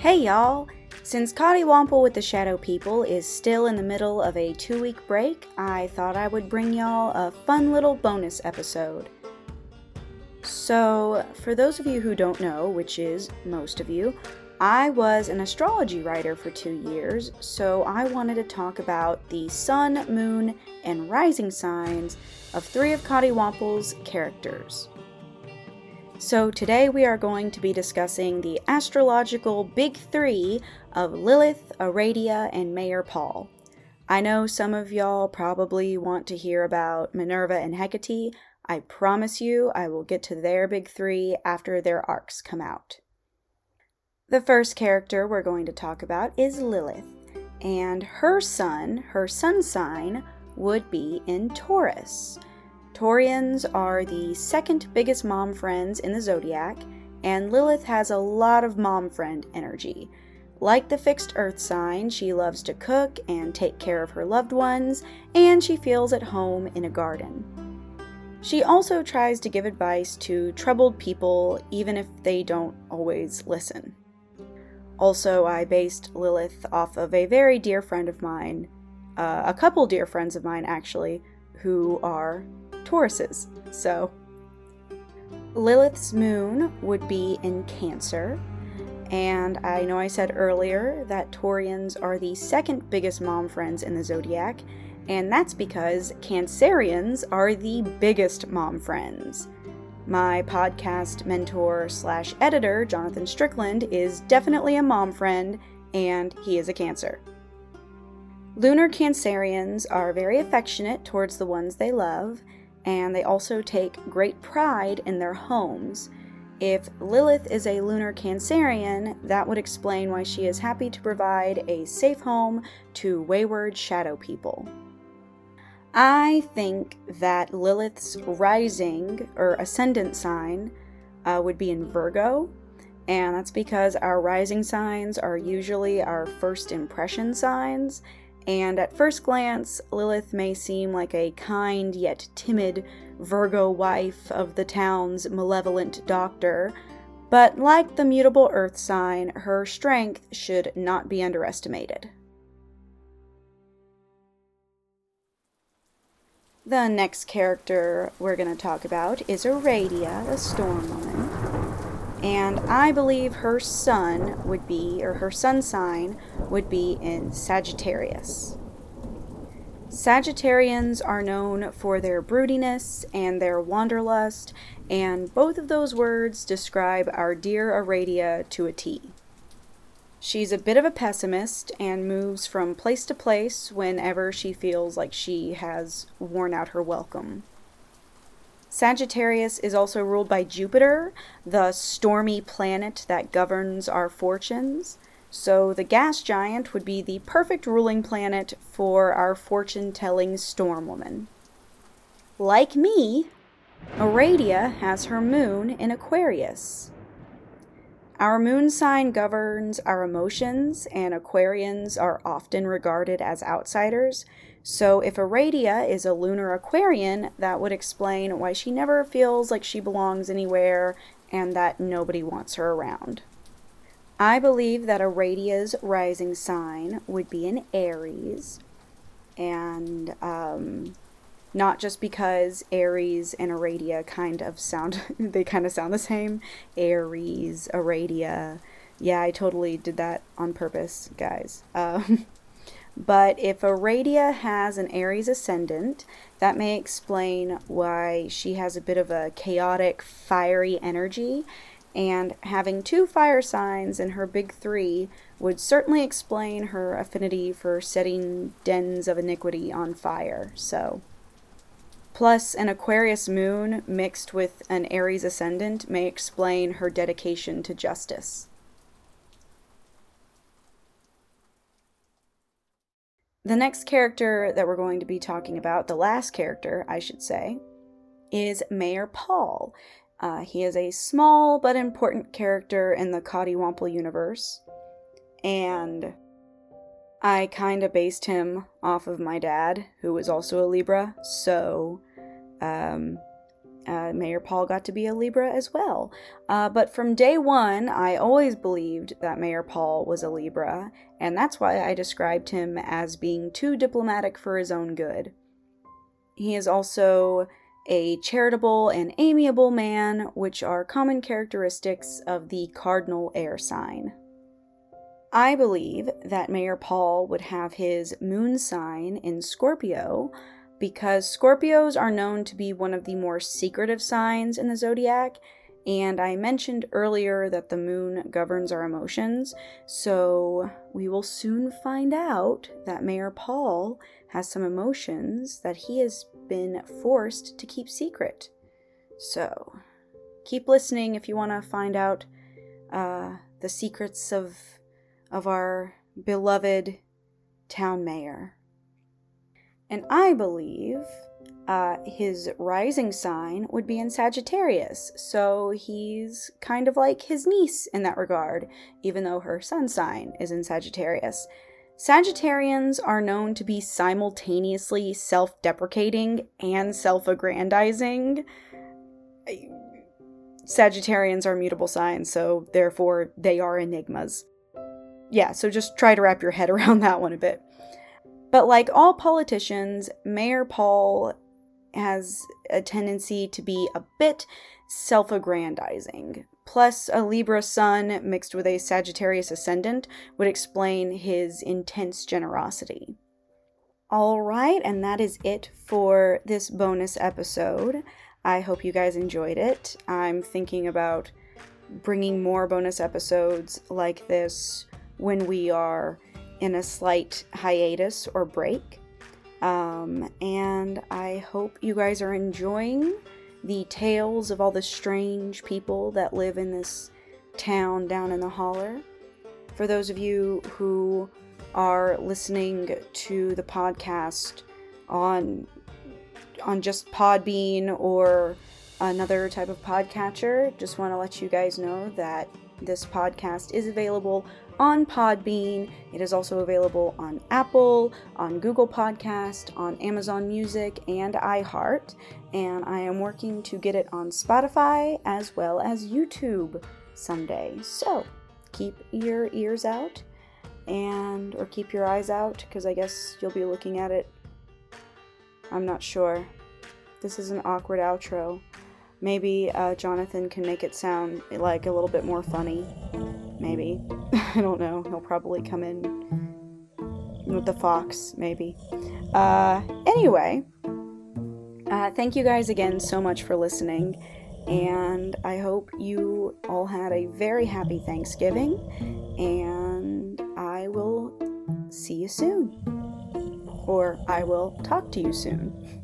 Hey y'all! Since Coddiwomple with the Shadow People is still in the middle of a two week break, I thought I would bring y'all a fun little bonus episode. So, for those of you who don't know, which is most of you, I was an astrology writer for two years, so I wanted to talk about the sun, moon, and rising signs of three of Coddiwomple's characters. So, today we are going to be discussing the astrological big three of Lilith, Aradia, and Mayor Paul. I know some of y'all probably want to hear about Minerva and Hecate. I promise you I will get to their big three after their arcs come out. The first character we're going to talk about is Lilith, and her sun, her sun sign, would be in Taurus. Taurians are the second biggest mom friends in the zodiac, and Lilith has a lot of mom friend energy. Like the fixed earth sign, she loves to cook and take care of her loved ones, and she feels at home in a garden. She also tries to give advice to troubled people, even if they don't always listen. Also, I based Lilith off of a very dear friend of mine, uh, a couple dear friends of mine actually, who are Tauruses. So, Lilith's moon would be in Cancer. And I know I said earlier that Taurians are the second biggest mom friends in the zodiac, and that's because Cancerians are the biggest mom friends. My podcast mentor slash editor, Jonathan Strickland, is definitely a mom friend, and he is a Cancer. Lunar Cancerians are very affectionate towards the ones they love, and they also take great pride in their homes. If Lilith is a lunar Cancerian, that would explain why she is happy to provide a safe home to wayward shadow people. I think that Lilith's rising or ascendant sign uh, would be in Virgo, and that's because our rising signs are usually our first impression signs, and at first glance, Lilith may seem like a kind yet timid Virgo wife of the town's malevolent doctor, but like the mutable earth sign, her strength should not be underestimated. The next character we're going to talk about is Aradia, the Storm Woman and I believe her sun would be, or her sun sign would be in Sagittarius. Sagittarians are known for their broodiness and their wanderlust, and both of those words describe our dear Aradia to a T. She's a bit of a pessimist and moves from place to place whenever she feels like she has worn out her welcome. Sagittarius is also ruled by Jupiter, the stormy planet that governs our fortunes. So the gas giant would be the perfect ruling planet for our fortune telling storm woman. Like me, Aradia has her moon in Aquarius. Our moon sign governs our emotions, and Aquarians are often regarded as outsiders, so, if Aradia is a lunar Aquarian, that would explain why she never feels like she belongs anywhere and that nobody wants her around. I believe that Aradia's rising sign would be in Aries, and um, not just because Aries and Aradia kind of sound, they kind of sound the same. Aries, Aradia. Yeah, I totally did that on purpose, guys. Um, But if Aradia has an Aries ascendant, that may explain why she has a bit of a chaotic, fiery energy. And having two fire signs in her big three would certainly explain her affinity for setting dens of iniquity on fire. So, plus an Aquarius moon mixed with an Aries ascendant may explain her dedication to justice. The next character that we're going to be talking about, the last character, I should say, is Mayor Paul. Uh, he is a small but important character in the Coddiwomple universe, and I kind of based him off of my dad, who was also a Libra, so um, uh, Mayor Paul got to be a Libra as well. Uh, but from day one, I always believed that Mayor Paul was a Libra, and that's why I described him as being too diplomatic for his own good. He is also a charitable and amiable man, which are common characteristics of the cardinal air sign. I believe that Mayor Paul would have his moon sign in Scorpio because Scorpios are known to be one of the more secretive signs in the zodiac. And I mentioned earlier that the moon governs our emotions, so we will soon find out that Mayor Paul has some emotions that he has been forced to keep secret. So, keep listening if you want to find out uh, the secrets of of our beloved town mayor. And I believe uh, his rising sign would be in Sagittarius, so he's kind of like his niece in that regard, even though her sun sign is in Sagittarius. Sagittarians are known to be simultaneously self deprecating and self aggrandizing. Sagittarians are mutable signs, so therefore they are enigmas yeah, so just try to wrap your head around that one a bit. But like all politicians, Mayor Paul has a tendency to be a bit self aggrandizing. Plus, a Libra sun mixed with a Sagittarius ascendant would explain his intense generosity. All right, and that is it for this bonus episode. I hope you guys enjoyed it. I'm thinking about bringing more bonus episodes like this when we are in a slight hiatus or break. Um, and I hope you guys are enjoying the tales of all the strange people that live in this town down in the holler. For those of you who are listening to the podcast on on just Podbean or another type of podcatcher, just want to let you guys know that this podcast is available on Podbean. It is also available on Apple, on Google Podcast, on Amazon Music, and iHeart. And I am working to get it on Spotify as well as YouTube someday. So keep your ears out and or keep your eyes out because I guess you'll be looking at it. I'm not sure. This is an awkward outro. Maybe uh, Jonathan can make it sound like a little bit more funny. Maybe. I don't know. He'll probably come in with the fox, maybe. Uh, anyway, uh, thank you guys again so much for listening. And I hope you all had a very happy Thanksgiving. And I will see you soon. Or I will talk to you soon.